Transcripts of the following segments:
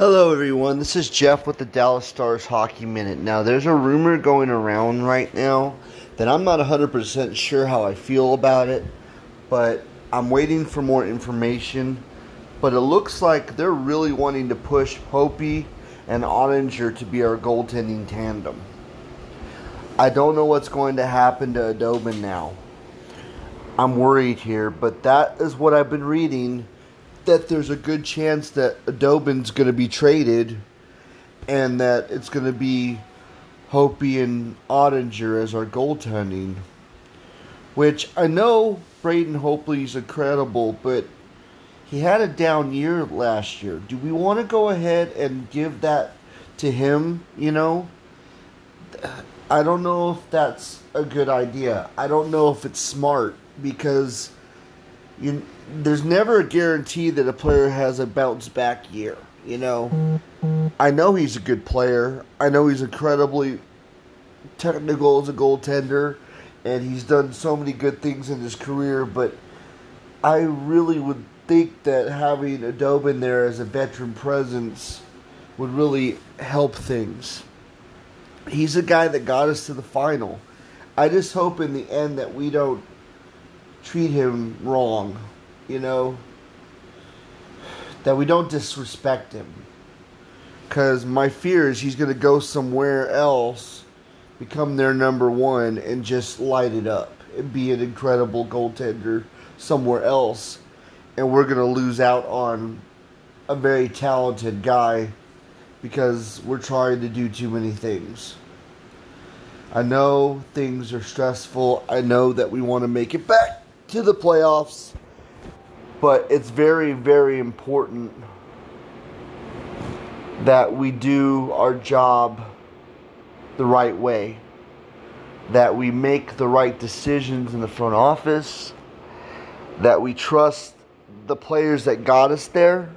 Hello, everyone. This is Jeff with the Dallas Stars Hockey Minute. Now, there's a rumor going around right now that I'm not 100% sure how I feel about it, but I'm waiting for more information. But it looks like they're really wanting to push Holtby and Oettinger to be our goaltending tandem. I don't know what's going to happen to Khudobin now. I'm worried here, but that is what I've been reading that there's a good chance that Khudobin's going to be traded and that it's going to be Holtby and Oettinger as our goaltending. Which I know Braden Holtby's incredible, but he had a down year last year. Do we want to go ahead and give that to him? You know, I don't know if that's a good idea. I don't know if it's smart because you there's never a guarantee that a player has a bounce back year. You know, I know he's a good player. I know he's incredibly technical as a goaltender, and he's done so many good things in his career. But I really would think that having Khudobin there as a veteran presence would really help things. He's a guy that got us to the final. I just hope in the end that we don't treat him wrong, you know, that we don't disrespect him. Because my fear is he's going to go somewhere else, become their number one, and just light it up and be an incredible goaltender somewhere else. And we're going to lose out on a very talented guy because we're trying to do too many things. I know things are stressful. I know that we want to make it back to the playoffs. But it's very, very important that we do our job the right way, that we make the right decisions in the front office, that we trust the players that got us there.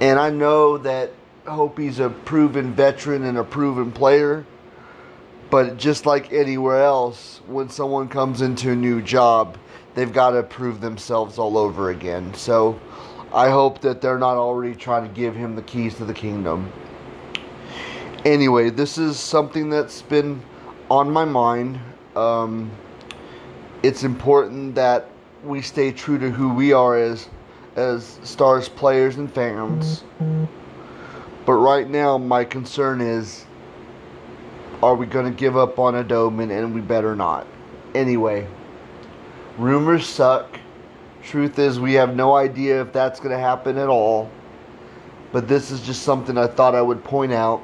And I know that Holtby's a proven veteran and a proven player. But just like anywhere else, when someone comes into a new job, they've got to prove themselves all over again. So I hope that they're not already trying to give him the keys to the kingdom. Anyway, this is something that's been on my mind. Um, it's important that we stay true to who we are as as stars players and fans. But right now my concern is are we going to give up on Khudobin? And we better not. Anyway, rumors suck. Truth is, we have no idea if that's going to happen at all. But this is just something I thought I would point out.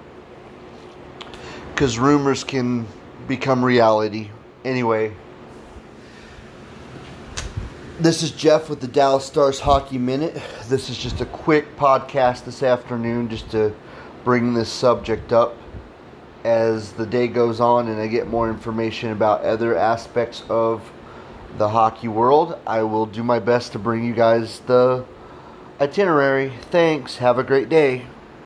Because rumors can become reality. Anyway, this is Jeff with the Dallas Stars Hockey Minute. This is just a quick podcast this afternoon just to bring this subject up as the day goes on and I get more information about other aspects of the hockey world, I will do my best to bring you guys the itinerary. Thanks. Have a great day.